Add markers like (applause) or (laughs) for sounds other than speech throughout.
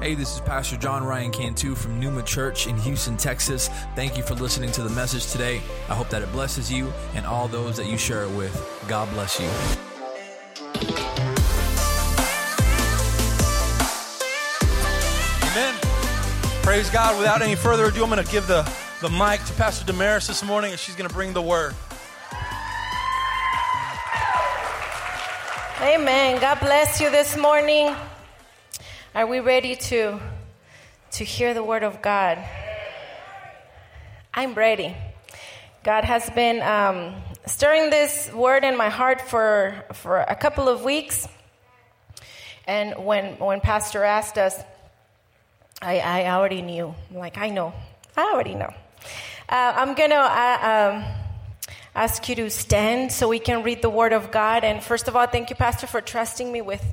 Hey, this is Pastor John Ryan Cantu from Numa Church in Houston, Texas. Thank you for listening to the message today. I hope that it blesses you and all those that you share it with. God bless you. Amen. Praise God. Without any further ado, I'm going to give the, the mic to Pastor Damaris this morning, and she's going to bring the word. Amen. God bless you this morning. Are we ready to to hear the word of God? I'm ready. God has been um, stirring this word in my heart for for a couple of weeks, and when when Pastor asked us, I, I already knew. I'm like I know, I already know. Uh, I'm gonna. Uh, um, ask you to stand so we can read the word of God. And first of all, thank you, Pastor, for trusting me with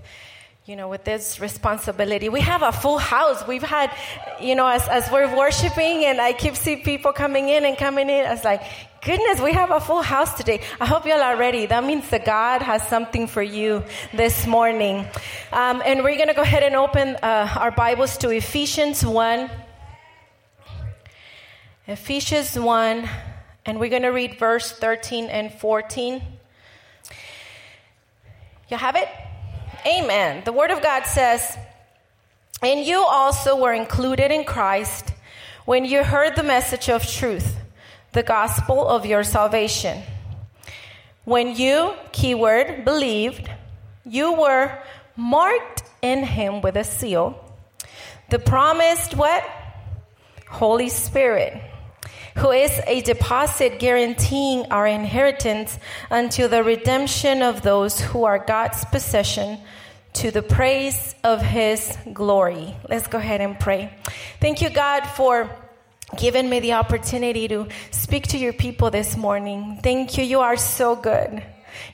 you know, with this responsibility. We have a full house. We've had, you know, as, as we're worshiping and I keep seeing people coming in and coming in, I was like, goodness, we have a full house today. I hope y'all are ready. That means that God has something for you this morning. Um, and we're going to go ahead and open uh, our Bibles to Ephesians 1. Ephesians 1, and we're going to read verse 13 and 14. You have it? Amen. The Word of God says, And you also were included in Christ when you heard the message of truth, the gospel of your salvation. When you, keyword, believed, you were marked in Him with a seal. The promised what? Holy Spirit who is a deposit guaranteeing our inheritance until the redemption of those who are God's possession to the praise of his glory. Let's go ahead and pray. Thank you, God, for giving me the opportunity to speak to your people this morning. Thank you. You are so good.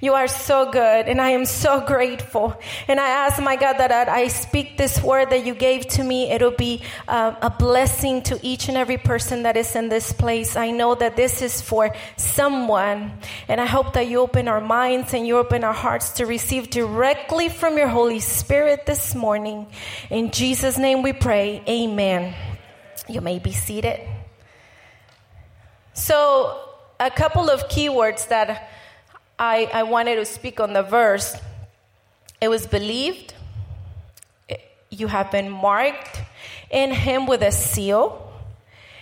You are so good, and I am so grateful. And I ask, my God, that I speak this word that you gave to me. It'll be uh, a blessing to each and every person that is in this place. I know that this is for someone, and I hope that you open our minds and you open our hearts to receive directly from your Holy Spirit this morning. In Jesus' name we pray. Amen. You may be seated. So, a couple of keywords that I, I wanted to speak on the verse. It was believed, you have been marked in Him with a seal,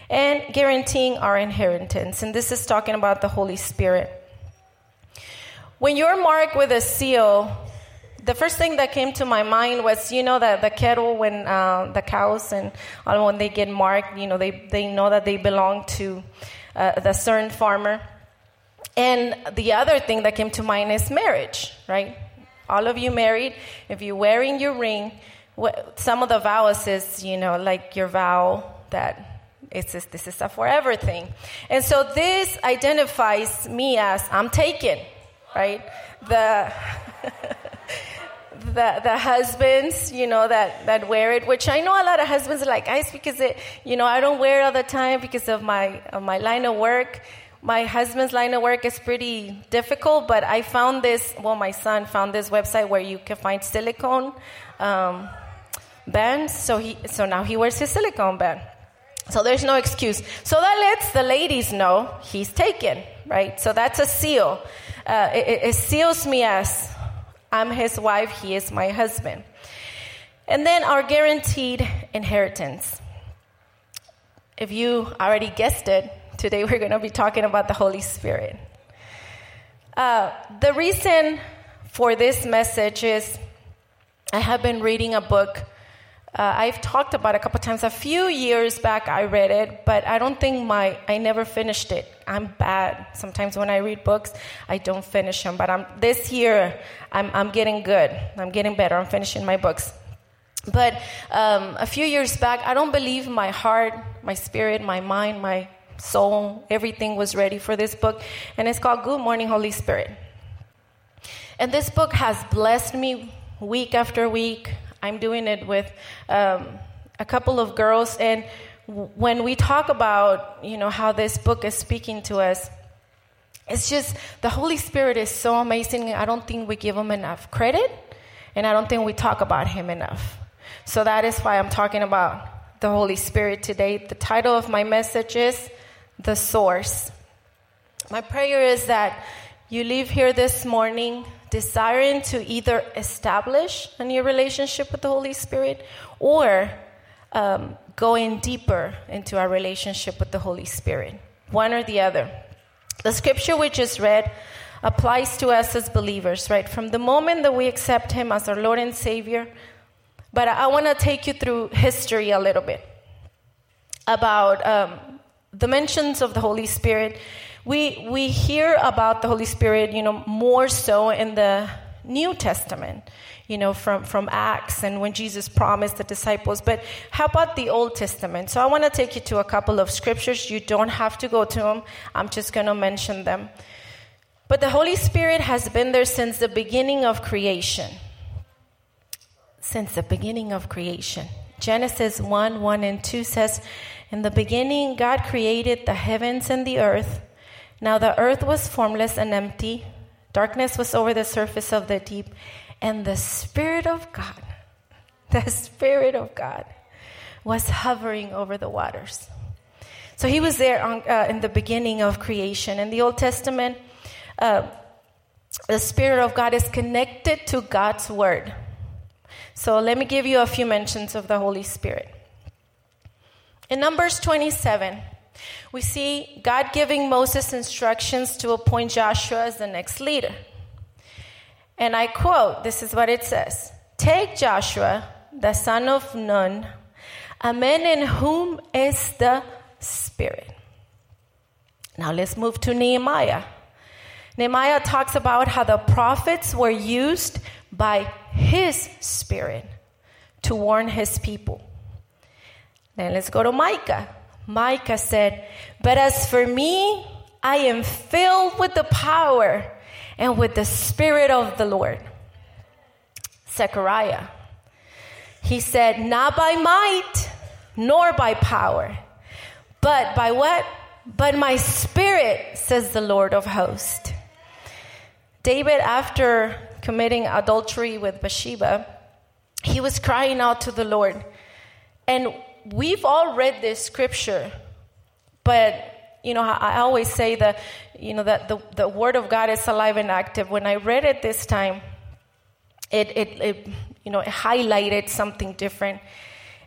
and guaranteeing our inheritance. And this is talking about the Holy Spirit. When you're marked with a seal, the first thing that came to my mind was, you know, that the cattle, when uh, the cows and when they get marked, you know, they, they know that they belong to uh, the certain farmer. And the other thing that came to mind is marriage, right? All of you married, if you're wearing your ring, some of the vows is, you know, like your vow that it's just, this is a forever thing. And so this identifies me as I'm taken, right? The (laughs) the the husbands, you know, that that wear it, which I know a lot of husbands are like, I because it, you know, I don't wear it all the time because of my of my line of work my husband's line of work is pretty difficult, but I found this, well, my son found this website where you can find silicone um, bands. So, he, so now he wears his silicone band. So there's no excuse. So that lets the ladies know he's taken, right? So that's a seal. Uh, it, it seals me as I'm his wife, he is my husband. And then our guaranteed inheritance. If you already guessed it, Today we're going to be talking about the Holy Spirit. Uh, the reason for this message is I have been reading a book. Uh, I've talked about a couple times. A few years back, I read it, but I don't think my I never finished it. I'm bad. Sometimes when I read books, I don't finish them. But I'm, this year, I'm, I'm getting good. I'm getting better. I'm finishing my books. But um, a few years back, I don't believe my heart, my spirit, my mind, my soul, everything was ready for this book. And it's called Good Morning, Holy Spirit. And this book has blessed me week after week. I'm doing it with um, a couple of girls. And when we talk about, you know, how this book is speaking to us, it's just the Holy Spirit is so amazing. I don't think we give him enough credit, and I don't think we talk about him enough. So that is why I'm talking about the Holy Spirit today. The title of my message is The Source. My prayer is that you leave here this morning desiring to either establish a new relationship with the Holy Spirit or um, going deeper into our relationship with the Holy Spirit. One or the other. The scripture we just read applies to us as believers, right? From the moment that we accept Him as our Lord and Savior. But I want to take you through history a little bit about um, the mentions of the Holy Spirit. We, we hear about the Holy Spirit, you know, more so in the New Testament, you know, from, from Acts and when Jesus promised the disciples. But how about the Old Testament? So I want to take you to a couple of scriptures. You don't have to go to them, I'm just going to mention them. But the Holy Spirit has been there since the beginning of creation. Since the beginning of creation. Genesis 1 1 and 2 says, In the beginning, God created the heavens and the earth. Now the earth was formless and empty, darkness was over the surface of the deep, and the Spirit of God, (laughs) the Spirit of God, was hovering over the waters. So he was there on, uh, in the beginning of creation. In the Old Testament, uh, the Spirit of God is connected to God's Word. So let me give you a few mentions of the Holy Spirit. In Numbers 27, we see God giving Moses instructions to appoint Joshua as the next leader. And I quote this is what it says Take Joshua, the son of Nun, a man in whom is the Spirit. Now let's move to Nehemiah. Nehemiah talks about how the prophets were used by his spirit to warn his people. Then let's go to Micah. Micah said, But as for me, I am filled with the power and with the spirit of the Lord. Zechariah. He said, Not by might nor by power, but by what? But my spirit, says the Lord of hosts. David, after committing adultery with Bathsheba, he was crying out to the Lord. And we've all read this scripture, but you know, I always say that, you know, that the, the word of God is alive and active. When I read it this time, it, it, it you know, it highlighted something different.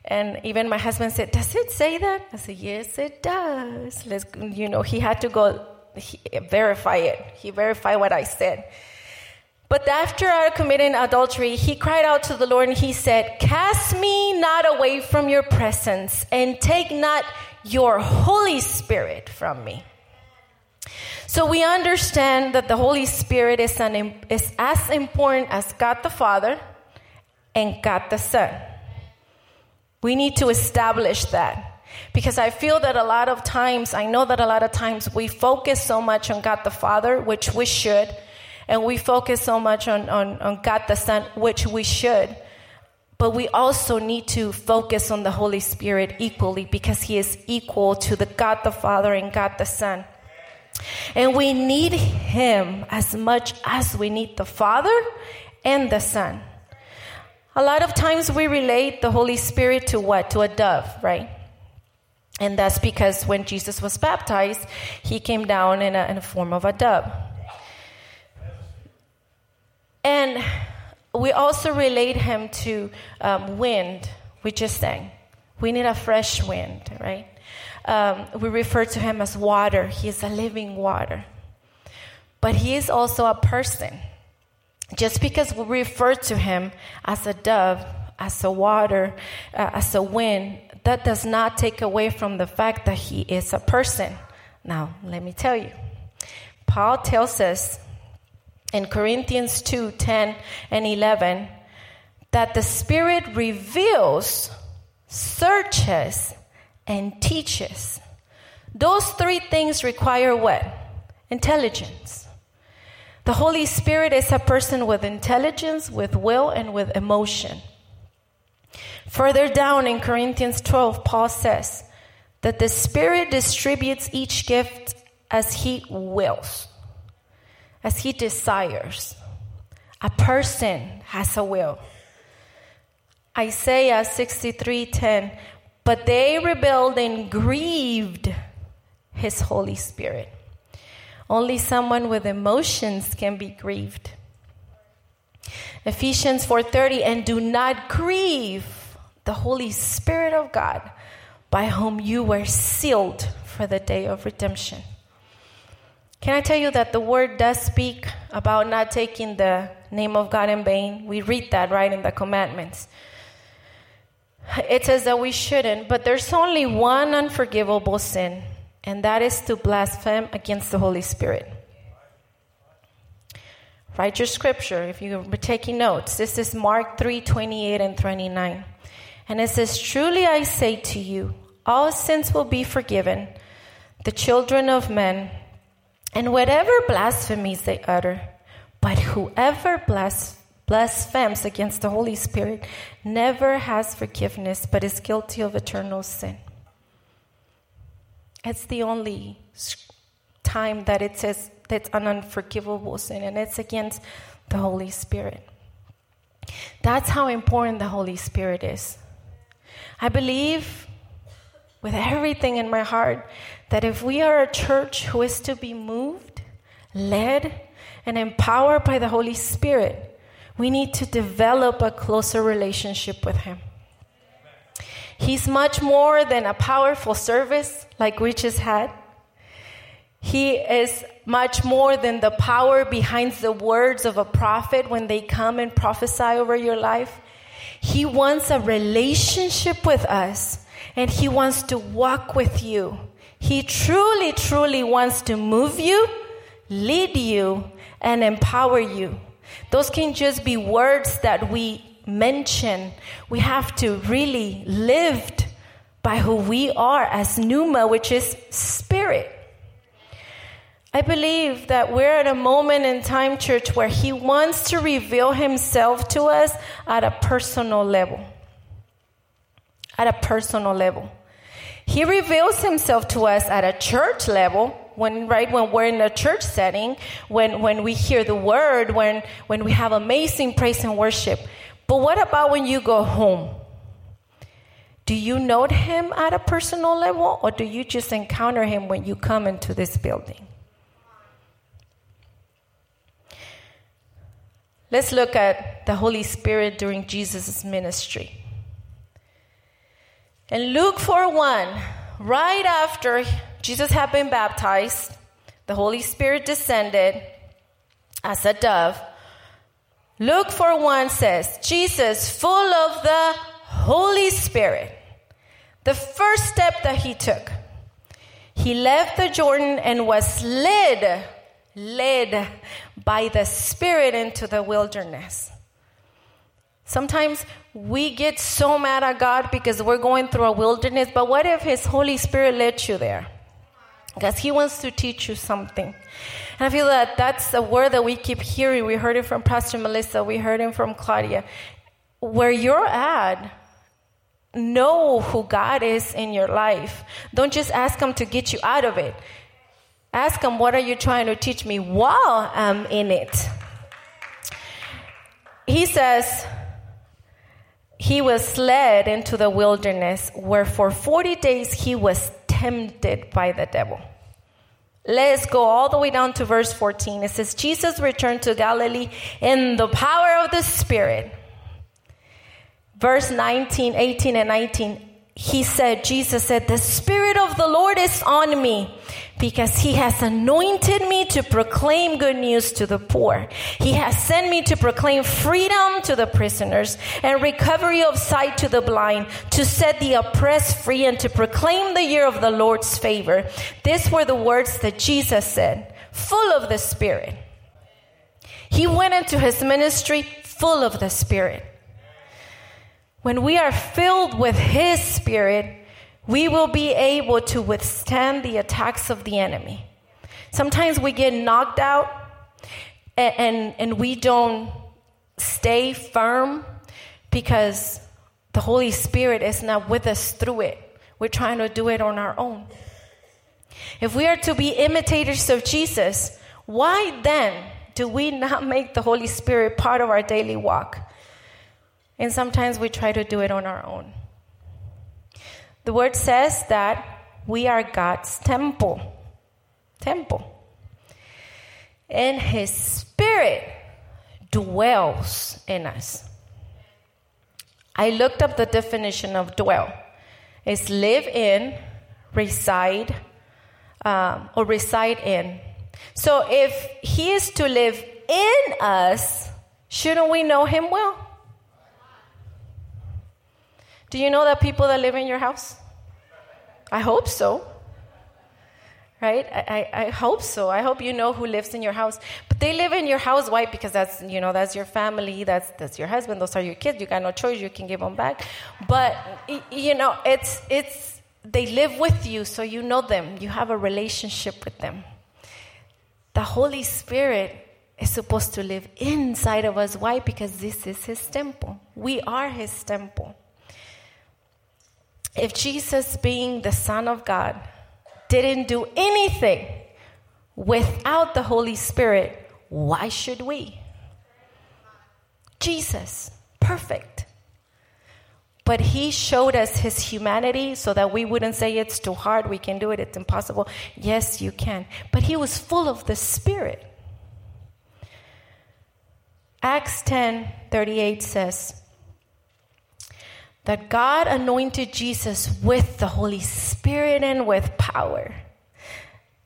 And even my husband said, Does it say that? I said, Yes, it does. Let's, you know, he had to go he, verify it. He verified what I said. But after I committed adultery, he cried out to the Lord and he said, Cast me not away from your presence and take not your Holy Spirit from me. So we understand that the Holy Spirit is, an, is as important as God the Father and God the Son. We need to establish that. Because I feel that a lot of times, I know that a lot of times we focus so much on God the Father, which we should, and we focus so much on, on, on God the Son, which we should. But we also need to focus on the Holy Spirit equally because He is equal to the God the Father and God the Son. And we need Him as much as we need the Father and the Son. A lot of times we relate the Holy Spirit to what? To a dove, right? And that's because when Jesus was baptized, he came down in a, in a form of a dove. And we also relate him to um, wind, we just sang. We need a fresh wind, right? Um, we refer to him as water. He is a living water. But he is also a person. Just because we refer to him as a dove, as a water, uh, as a wind, that does not take away from the fact that he is a person. Now, let me tell you. Paul tells us in Corinthians 2 10 and 11 that the Spirit reveals, searches, and teaches. Those three things require what? Intelligence. The Holy Spirit is a person with intelligence, with will, and with emotion. Further down in Corinthians 12, Paul says that the Spirit distributes each gift as he wills, as he desires. A person has a will. Isaiah 63:10, but they rebelled and grieved his Holy Spirit. Only someone with emotions can be grieved. Ephesians 4:30 and do not grieve the Holy Spirit of God by whom you were sealed for the day of redemption. Can I tell you that the word does speak about not taking the name of God in vain? We read that right in the commandments. It says that we shouldn't, but there's only one unforgivable sin, and that is to blaspheme against the Holy Spirit. Write your scripture if you're taking notes. This is Mark 3 28 and 29. And it says, Truly I say to you, all sins will be forgiven the children of men and whatever blasphemies they utter. But whoever blas- blasphemes against the Holy Spirit never has forgiveness, but is guilty of eternal sin. It's the only time that it says that's an unforgivable sin, and it's against the Holy Spirit. That's how important the Holy Spirit is. I believe with everything in my heart that if we are a church who is to be moved, led, and empowered by the Holy Spirit, we need to develop a closer relationship with Him. He's much more than a powerful service like we just had. He is much more than the power behind the words of a prophet when they come and prophesy over your life. He wants a relationship with us and He wants to walk with you. He truly, truly wants to move you, lead you, and empower you. Those can just be words that we mention. We have to really live by who we are as Numa, which is spirit. I believe that we're at a moment in time, church, where He wants to reveal Himself to us at a personal level. At a personal level. He reveals Himself to us at a church level, when right when we're in a church setting, when, when we hear the word, when, when we have amazing praise and worship. But what about when you go home? Do you know him at a personal level, or do you just encounter him when you come into this building? Let's look at the Holy Spirit during Jesus' ministry. In Luke 4 1, right after Jesus had been baptized, the Holy Spirit descended as a dove. Luke 4 1 says, Jesus, full of the Holy Spirit, the first step that he took, he left the Jordan and was led led by the Spirit into the wilderness. Sometimes we get so mad at God because we're going through a wilderness, but what if His Holy Spirit led you there? Because He wants to teach you something. And I feel that that's a word that we keep hearing. We heard it from Pastor Melissa, we heard it from Claudia. Where you're at, know who God is in your life. Don't just ask Him to get you out of it. Ask him, What are you trying to teach me while I'm in it? He says, He was led into the wilderness where for 40 days he was tempted by the devil. Let's go all the way down to verse 14. It says, Jesus returned to Galilee in the power of the Spirit. Verse 19, 18, and 19 he said, Jesus said, The Spirit of the Lord is on me because he has anointed me to proclaim good news to the poor. He has sent me to proclaim freedom to the prisoners and recovery of sight to the blind, to set the oppressed free and to proclaim the year of the Lord's favor. These were the words that Jesus said, full of the Spirit. He went into his ministry full of the Spirit. When we are filled with His Spirit, we will be able to withstand the attacks of the enemy. Sometimes we get knocked out and, and, and, we don't stay firm because the Holy Spirit is not with us through it. We're trying to do it on our own. If we are to be imitators of Jesus, why then do we not make the Holy Spirit part of our daily walk? And sometimes we try to do it on our own. The word says that we are God's temple. Temple. And his spirit dwells in us. I looked up the definition of dwell. It's live in, reside, um, or reside in. So if he is to live in us, shouldn't we know him well? Do you know that people that live in your house? I hope so. Right? I, I, I, hope so. I hope you know who lives in your house. But they live in your house, why? Because that's you know that's your family, that's that's your husband, those are your kids. You got no choice. You can give them back. But you know, it's it's they live with you, so you know them. You have a relationship with them. The Holy Spirit is supposed to live inside of us. Why? Because this is His temple. We are His temple. If Jesus, being the Son of God, didn't do anything without the Holy Spirit, why should we? Jesus, perfect. But he showed us his humanity so that we wouldn't say it's too hard, we can do it, it's impossible. Yes, you can. But he was full of the Spirit. Acts 10 38 says, that God anointed Jesus with the Holy Spirit and with power.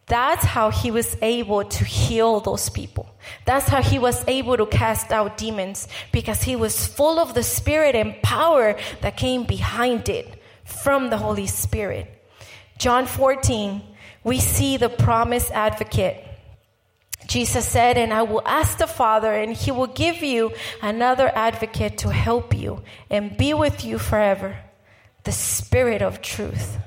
That's how he was able to heal those people. That's how he was able to cast out demons because he was full of the Spirit and power that came behind it from the Holy Spirit. John 14, we see the promised advocate Jesus said, And I will ask the Father, and he will give you another advocate to help you and be with you forever the Spirit of truth.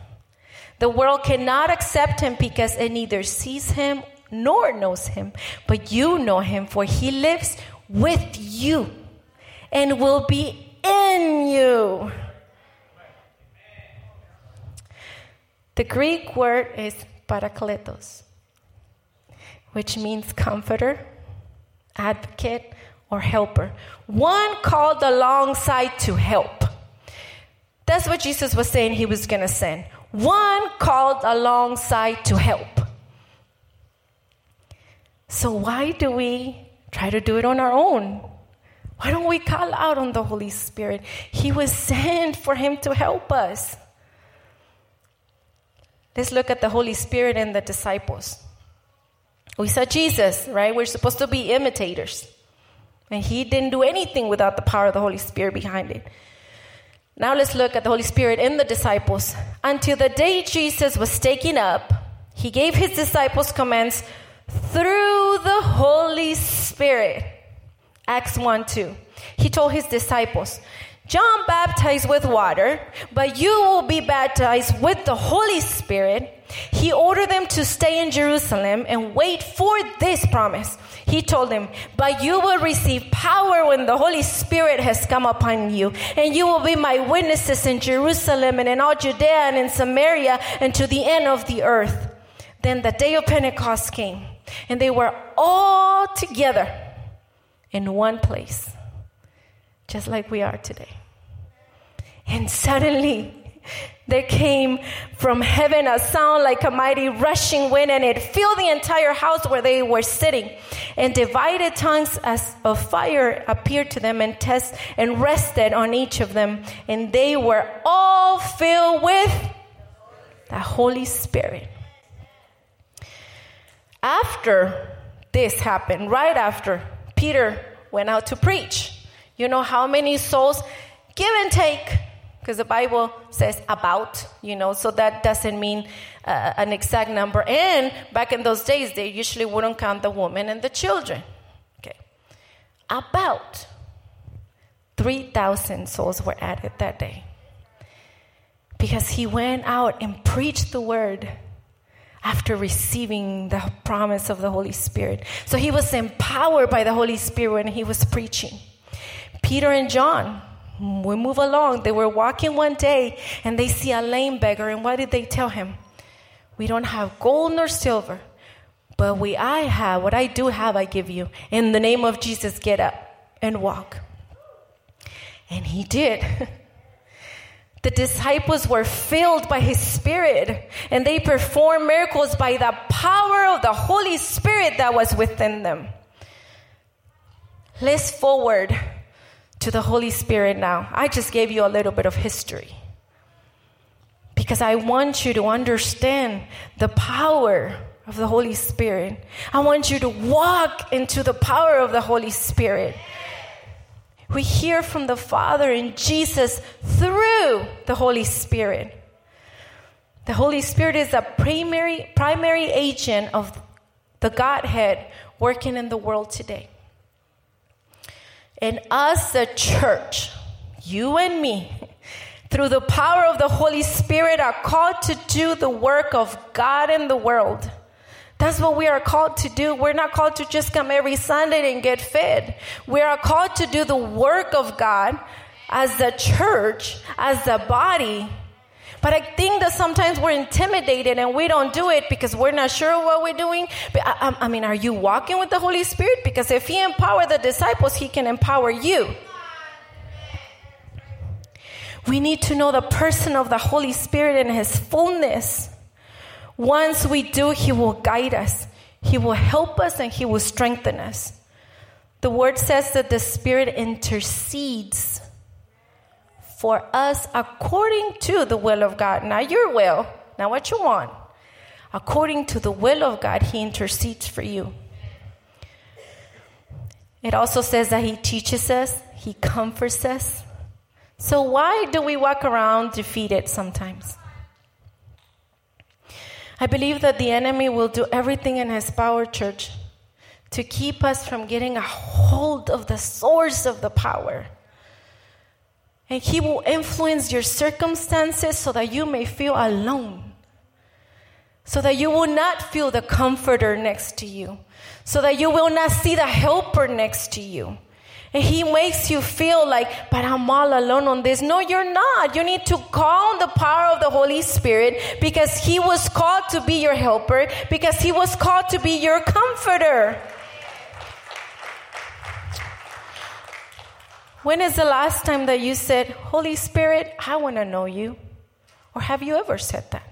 The world cannot accept him because it neither sees him nor knows him, but you know him, for he lives with you and will be in you. The Greek word is parakletos which means comforter, advocate, or helper. One called alongside to help. That's what Jesus was saying he was going to send. One called alongside to help. So, why do we try to do it on our own? Why don't we call out on the Holy Spirit? He was sent for him to help us. Let's look at the Holy Spirit and the disciples. We saw Jesus, right? We're supposed to be imitators. And he didn't do anything without the power of the Holy Spirit behind it. Now let's look at the Holy Spirit in the disciples. Until the day Jesus was taken up, he gave his disciples commands through the Holy Spirit. Acts 1 2. He told his disciples, John baptized with water, but you will be baptized with the Holy Spirit. He ordered them to stay in Jerusalem and wait for this promise. He told them, But you will receive power when the Holy Spirit has come upon you, and you will be my witnesses in Jerusalem and in all Judea and in Samaria and to the end of the earth. Then the day of Pentecost came, and they were all together in one place, just like we are today. And suddenly, there came from heaven a sound like a mighty rushing wind, and it filled the entire house where they were sitting. And divided tongues as of fire appeared to them and test and rested on each of them. And they were all filled with the Holy Spirit. After this happened, right after Peter went out to preach, you know how many souls give and take because the Bible says about, you know, so that doesn't mean uh, an exact number. And back in those days, they usually wouldn't count the women and the children. Okay. About 3,000 souls were added that day because he went out and preached the word after receiving the promise of the Holy Spirit. So he was empowered by the Holy Spirit when he was preaching. Peter and John, we move along. They were walking one day and they see a lame beggar. And what did they tell him? We don't have gold nor silver, but we I have, what I do have, I give you. In the name of Jesus, get up and walk. And he did. (laughs) the disciples were filled by his spirit and they performed miracles by the power of the Holy Spirit that was within them. Let's forward to the Holy Spirit now. I just gave you a little bit of history because I want you to understand the power of the Holy Spirit. I want you to walk into the power of the Holy Spirit. We hear from the Father and Jesus through the Holy Spirit. The Holy Spirit is a primary, primary agent of the Godhead working in the world today. And us, the church, you and me, through the power of the Holy Spirit, are called to do the work of God in the world. That's what we are called to do. We're not called to just come every Sunday and get fed. We are called to do the work of God as the church, as the body. But I think that sometimes we're intimidated and we don't do it because we're not sure what we're doing. I, I mean, are you walking with the Holy Spirit? Because if He empowered the disciples, He can empower you. We need to know the person of the Holy Spirit and His fullness. Once we do, He will guide us, He will help us, and He will strengthen us. The word says that the Spirit intercedes for us according to the will of God. Not your will, not what you want. According to the will of God, He intercedes for you. It also says that He teaches us, He comforts us. So, why do we walk around defeated sometimes? I believe that the enemy will do everything in his power, church, to keep us from getting a hold of the source of the power. And he will influence your circumstances so that you may feel alone, so that you will not feel the comforter next to you, so that you will not see the helper next to you. And he makes you feel like, but I'm all alone on this. No, you're not. You need to call on the power of the Holy Spirit because he was called to be your helper, because he was called to be your comforter. When is the last time that you said, Holy Spirit, I want to know you? Or have you ever said that?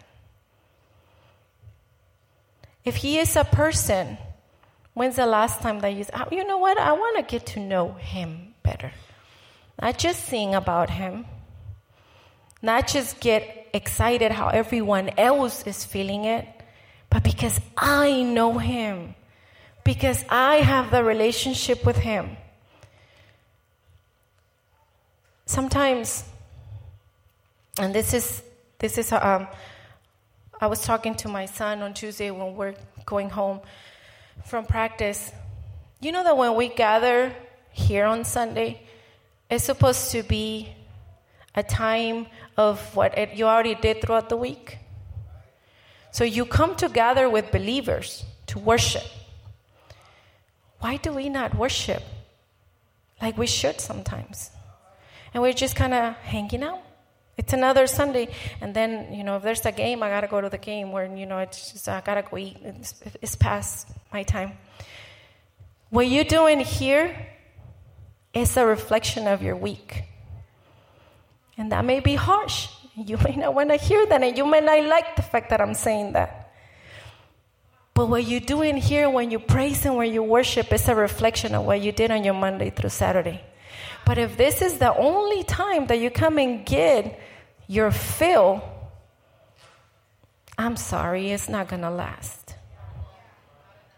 If he is a person, When's the last time that you said, ah, you know what? I want to get to know him better. Not just sing about him, not just get excited how everyone else is feeling it, but because I know him, because I have the relationship with him. Sometimes, and this is this is um, I was talking to my son on Tuesday when we're going home from practice. You know that when we gather here on Sunday, it's supposed to be a time of what it, you already did throughout the week. So you come together with believers to worship. Why do we not worship like we should sometimes? And we're just kind of hanging out. It's another Sunday, and then you know if there's a game, I gotta go to the game. Where you know it's just I gotta go eat. It's, it's past my time. What you're doing here is a reflection of your week, and that may be harsh. You may not want to hear that, and you may not like the fact that I'm saying that. But what you're doing here when you praise and when you worship is a reflection of what you did on your Monday through Saturday. But if this is the only time that you come and get your fill, I'm sorry, it's not going to last.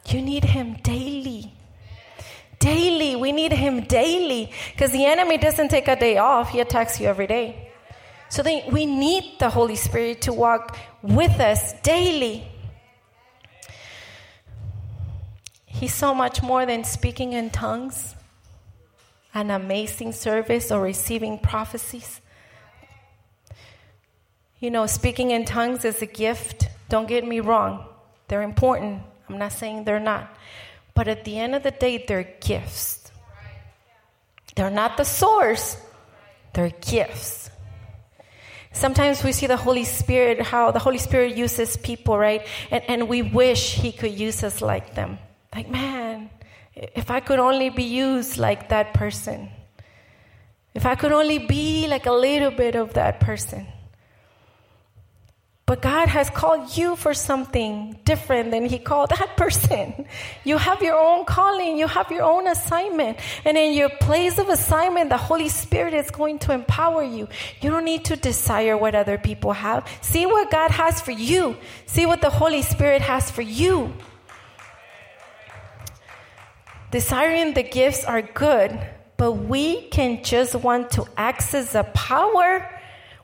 You need Him daily. Daily. We need Him daily because the enemy doesn't take a day off, He attacks you every day. So we need the Holy Spirit to walk with us daily. He's so much more than speaking in tongues, an amazing service, or receiving prophecies. You know, speaking in tongues is a gift. Don't get me wrong, they're important. I'm not saying they're not. But at the end of the day, they're gifts. They're not the source, they're gifts. Sometimes we see the Holy Spirit, how the Holy Spirit uses people, right? And, and we wish He could use us like them. Like, man, if I could only be used like that person. If I could only be like a little bit of that person. But God has called you for something different than He called that (laughs) person. You have your own calling, you have your own assignment. And in your place of assignment, the Holy Spirit is going to empower you. You don't need to desire what other people have. See what God has for you, see what the Holy Spirit has for you. Desiring the gifts are good, but we can just want to access the power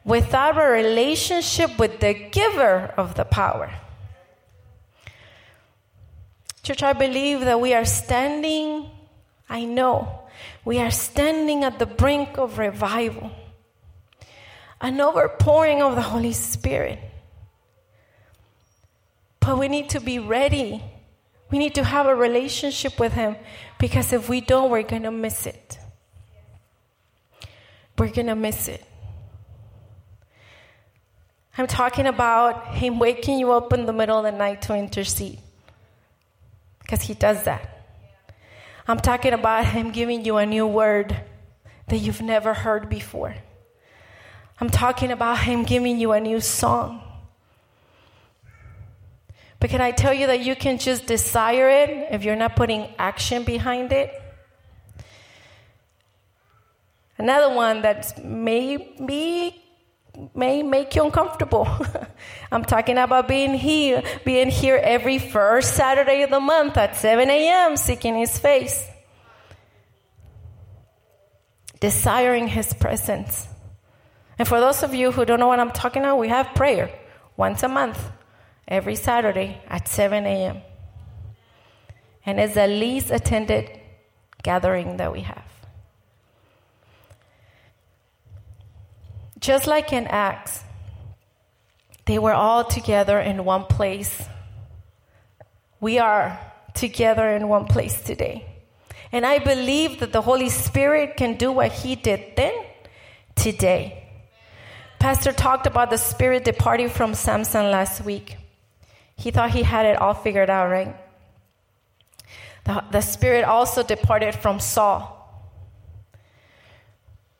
without a relationship with the giver of the power. Church, I believe that we are standing, I know, we are standing at the brink of revival, an overpouring of the Holy Spirit. But we need to be ready. We need to have a relationship with Him because if we don't, we're going to miss it. We're going to miss it. I'm talking about Him waking you up in the middle of the night to intercede. Because He does that. I'm talking about Him giving you a new word that you've never heard before. I'm talking about Him giving you a new song. But can I tell you that you can just desire it if you're not putting action behind it? Another one that may be may make you uncomfortable. (laughs) I'm talking about being here, being here every first Saturday of the month at 7 a.m., seeking His face, desiring His presence. And for those of you who don't know what I'm talking about, we have prayer once a month, every Saturday at 7 a.m. And it's the least attended gathering that we have. Just like in Acts, they were all together in one place. We are together in one place today. And I believe that the Holy Spirit can do what He did then, today. Pastor talked about the Spirit departing from Samson last week. He thought he had it all figured out, right? The, the Spirit also departed from Saul.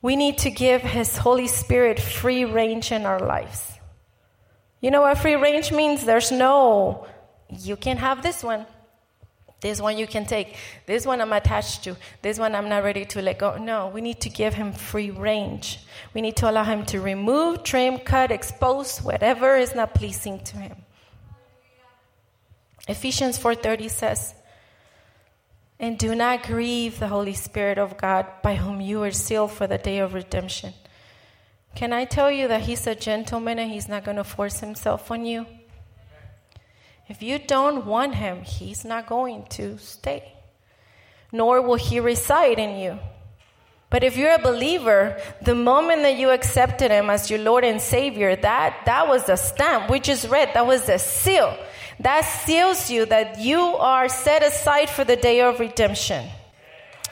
We need to give His Holy Spirit free range in our lives. You know what free range means? There's no, you can have this one. This one you can take. This one I'm attached to. This one I'm not ready to let go. No, we need to give him free range. We need to allow him to remove, trim, cut, expose whatever is not pleasing to him. Ephesians 4:30 says, and do not grieve the Holy Spirit of God, by whom you are sealed for the day of redemption. Can I tell you that He's a gentleman and He's not going to force Himself on you? If you don't want Him, He's not going to stay, nor will He reside in you. But if you're a believer, the moment that you accepted Him as your Lord and Savior, that, that was the stamp. We just read, that was the seal that seals you that you are set aside for the day of redemption.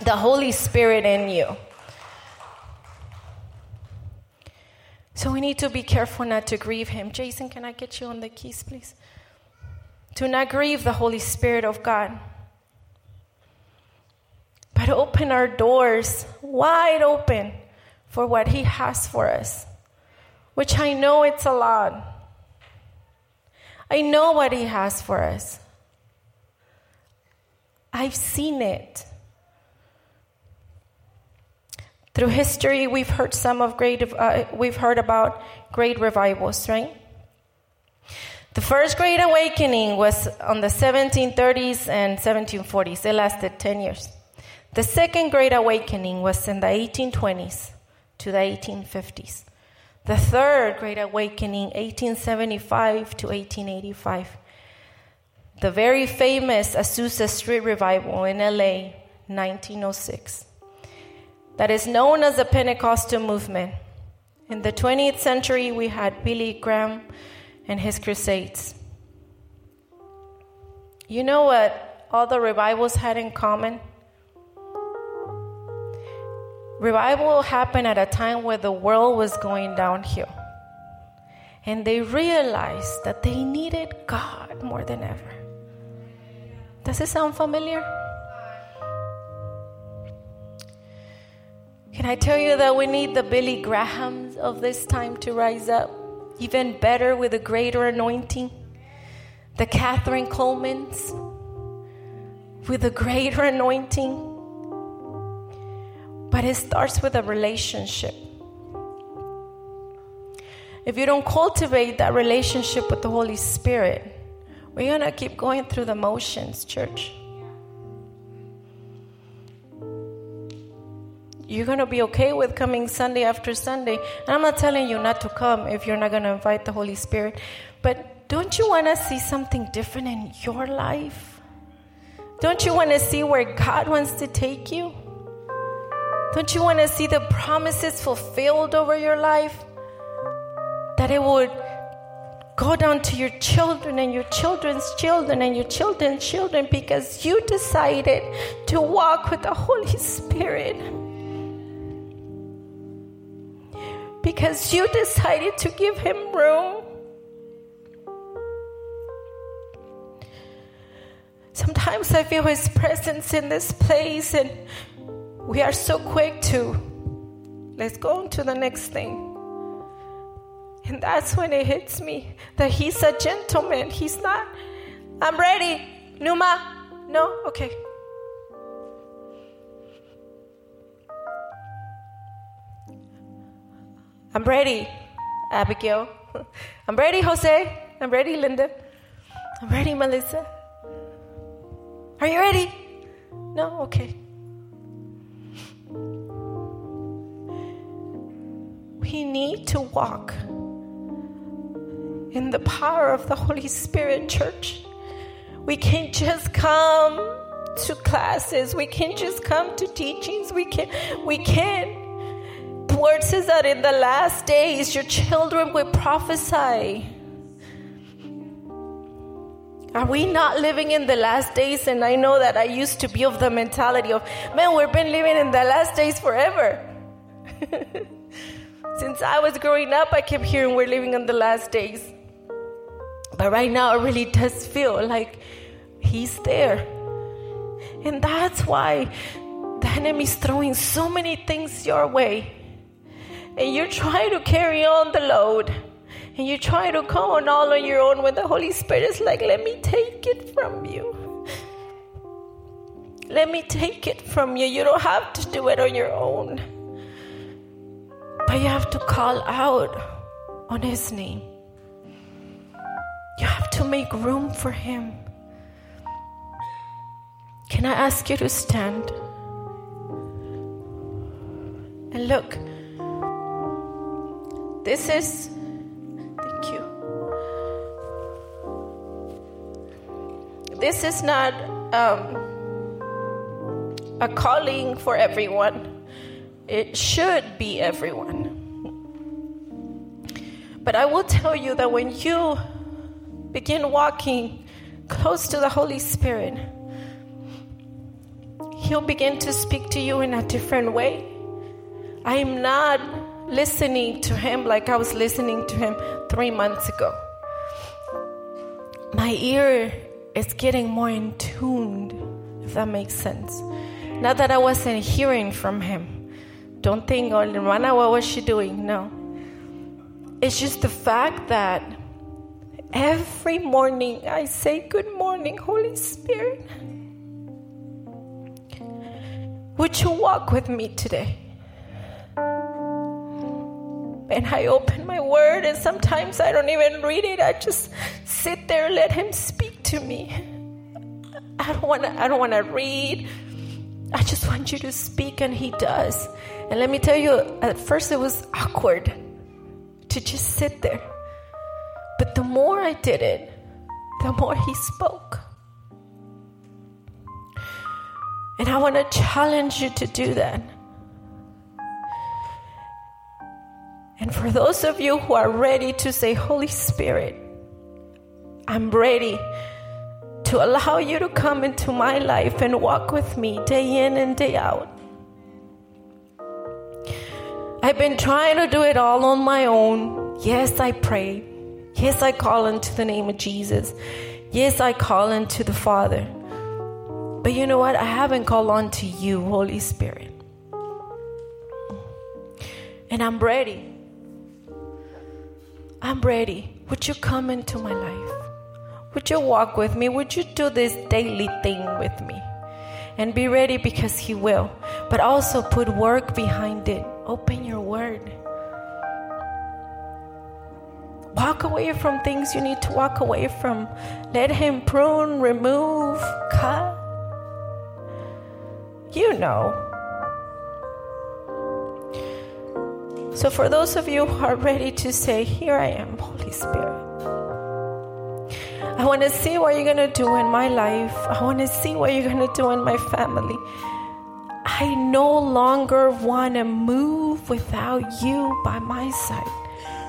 The Holy Spirit in you. So we need to be careful not to grieve Him. Jason, can I get you on the keys, please? To not grieve the Holy Spirit of God. But open our doors wide open for what He has for us, which I know it's a lot. I know what He has for us. I've seen it. Through history, we've heard some of great, uh, we've heard about great revivals, right? The first Great Awakening was on the 1730s and 1740s. It lasted 10 years. The second Great Awakening was in the 1820s to the 1850s. The third Great Awakening, 1875 to 1885. The very famous Azusa Street Revival in LA, 1906. That is known as the Pentecostal movement. In the 20th century, we had Billy Graham and his crusades. You know what all the revivals had in common? Revival happened at a time where the world was going downhill. And they realized that they needed God more than ever. Does it sound familiar? Can I tell you that we need the Billy Grahams of this time to rise up? Even better with a greater anointing. The Kathryn Kuhlmans with a greater anointing. But it starts with a relationship. If you don't cultivate that relationship with the Holy Spirit, we're going to keep going through the motions, church. you're going to be okay with coming Sunday after Sunday. And I'm not telling you not to come if you're not going to invite the Holy Spirit. But don't you want to see something different in your life? Don't you want to see where God wants to take you? Don't you want to see the promises fulfilled over your life? That it would go down to your children and your children's children and your children's children because you decided to walk with the Holy Spirit. because you decided to give him room. Sometimes I feel his presence in this place, and we are so quick to let's go on to the next thing. And that's when it hits me that he's a gentleman. He's not, I'm ready. Numa, no? Okay. I'm ready, Abigail. (laughs) I'm ready, Jose. I'm ready, Linda. I'm ready, Melissa. Are you ready? No? Okay. We need to walk in the power of the Holy Spirit, church. We can't just come to classes. We can't just come to teachings. We can we can't word says that in the last days your children will prophesy. Are we not living in the last days? And I know that I used to be of the mentality of, man, we've been living in the last days forever. (laughs) Since I was growing up, I kept hearing we're living in the last days. But right now, it really does feel like He's there. And that's why the enemy's throwing so many things your way and you're trying to carry on the load and you try to come on all on your own when the Holy Spirit is like, let me take it from you. Let me take it from you. You don't have to do it on your own. But you have to call out on His name. You have to make room for Him. Can I ask you to stand? And look. This is, thank you. This is not um, a calling for everyone, it should be everyone. But I will tell you that when you begin walking close to the Holy Spirit, He'll begin to speak to you in a different way. I am not listening to him like I was listening to him three months ago. My ear is getting more in tuned, if that makes sense. Not that I wasn't hearing from him. Don't think, oh, Nirvana, what was she doing? No. It's just the fact that every morning I say, Good morning, Holy Spirit. Would you walk with me today? and I open my word, and sometimes I don't even read it. I just sit there, let Him speak to me. I don't want to. I don't want to read. I just want you to speak, and He does. And let me tell you, at first it was awkward to just sit there, but the more I did it, the more He spoke. And I want to challenge you to do that. And for those of you who are ready to say, Holy Spirit, I'm ready to allow you to come into my life and walk with me day in and day out. I've been trying to do it all on my own. Yes, I pray. Yes, I call into the name of Jesus. Yes, I call into the Father. But you know what? I haven't called on to you, Holy Spirit. And I'm ready. I'm ready. Would you come into my life? Would you walk with me? Would you do this daily thing with me? And be ready because He will. But also put work behind it. Open your word. Walk away from things you need to walk away from. Let Him prune, remove, cut. You know. So, for those of you who are ready to say, Here I am, Holy Spirit, want to see what you're going to do in my life. I want to see what you're going to do in my family. I no longer want to move without you by my side.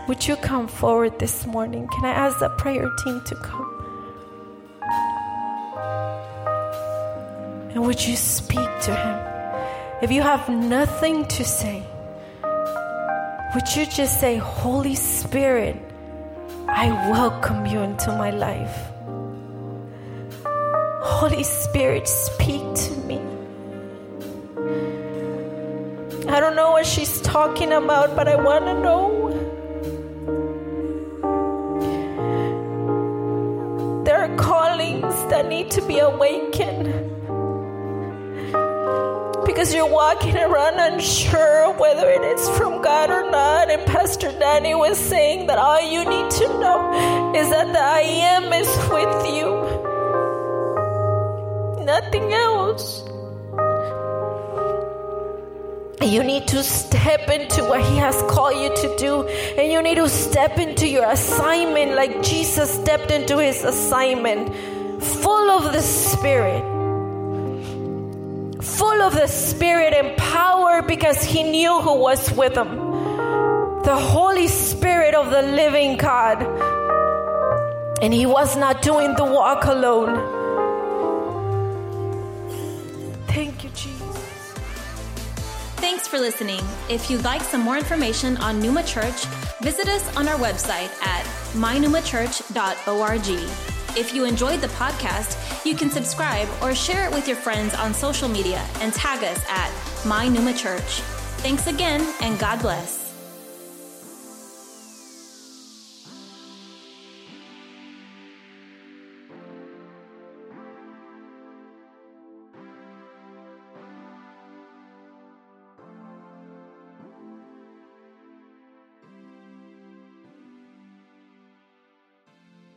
Would you come forward this morning? Can I ask the prayer team to come? And would you speak to him? If you have nothing to say, would you just say, Holy Spirit, I welcome you into my life? Holy Spirit, speak to me. I don't know what she's talking about, but I want to know. There are callings that need to be awakened because you're walking around unsure whether it is from God or not. And Pastor Danny was saying that all you need to know is that the I am is with you, nothing else. You need to step into what He has called you to do, and you need to step into your assignment like Jesus stepped into His assignment, full of the Spirit full of the Spirit and power because he knew who was with him. The Holy Spirit of the living God. And he was not doing the walk alone. Thank you, Jesus. Thanks for listening. If you'd like some more information on Numa Church, visit us on our website at mynumachurch.org. If you enjoyed the podcast, you can subscribe or share it with your friends on social media and tag us at My Numa Church. Thanks again, and God bless.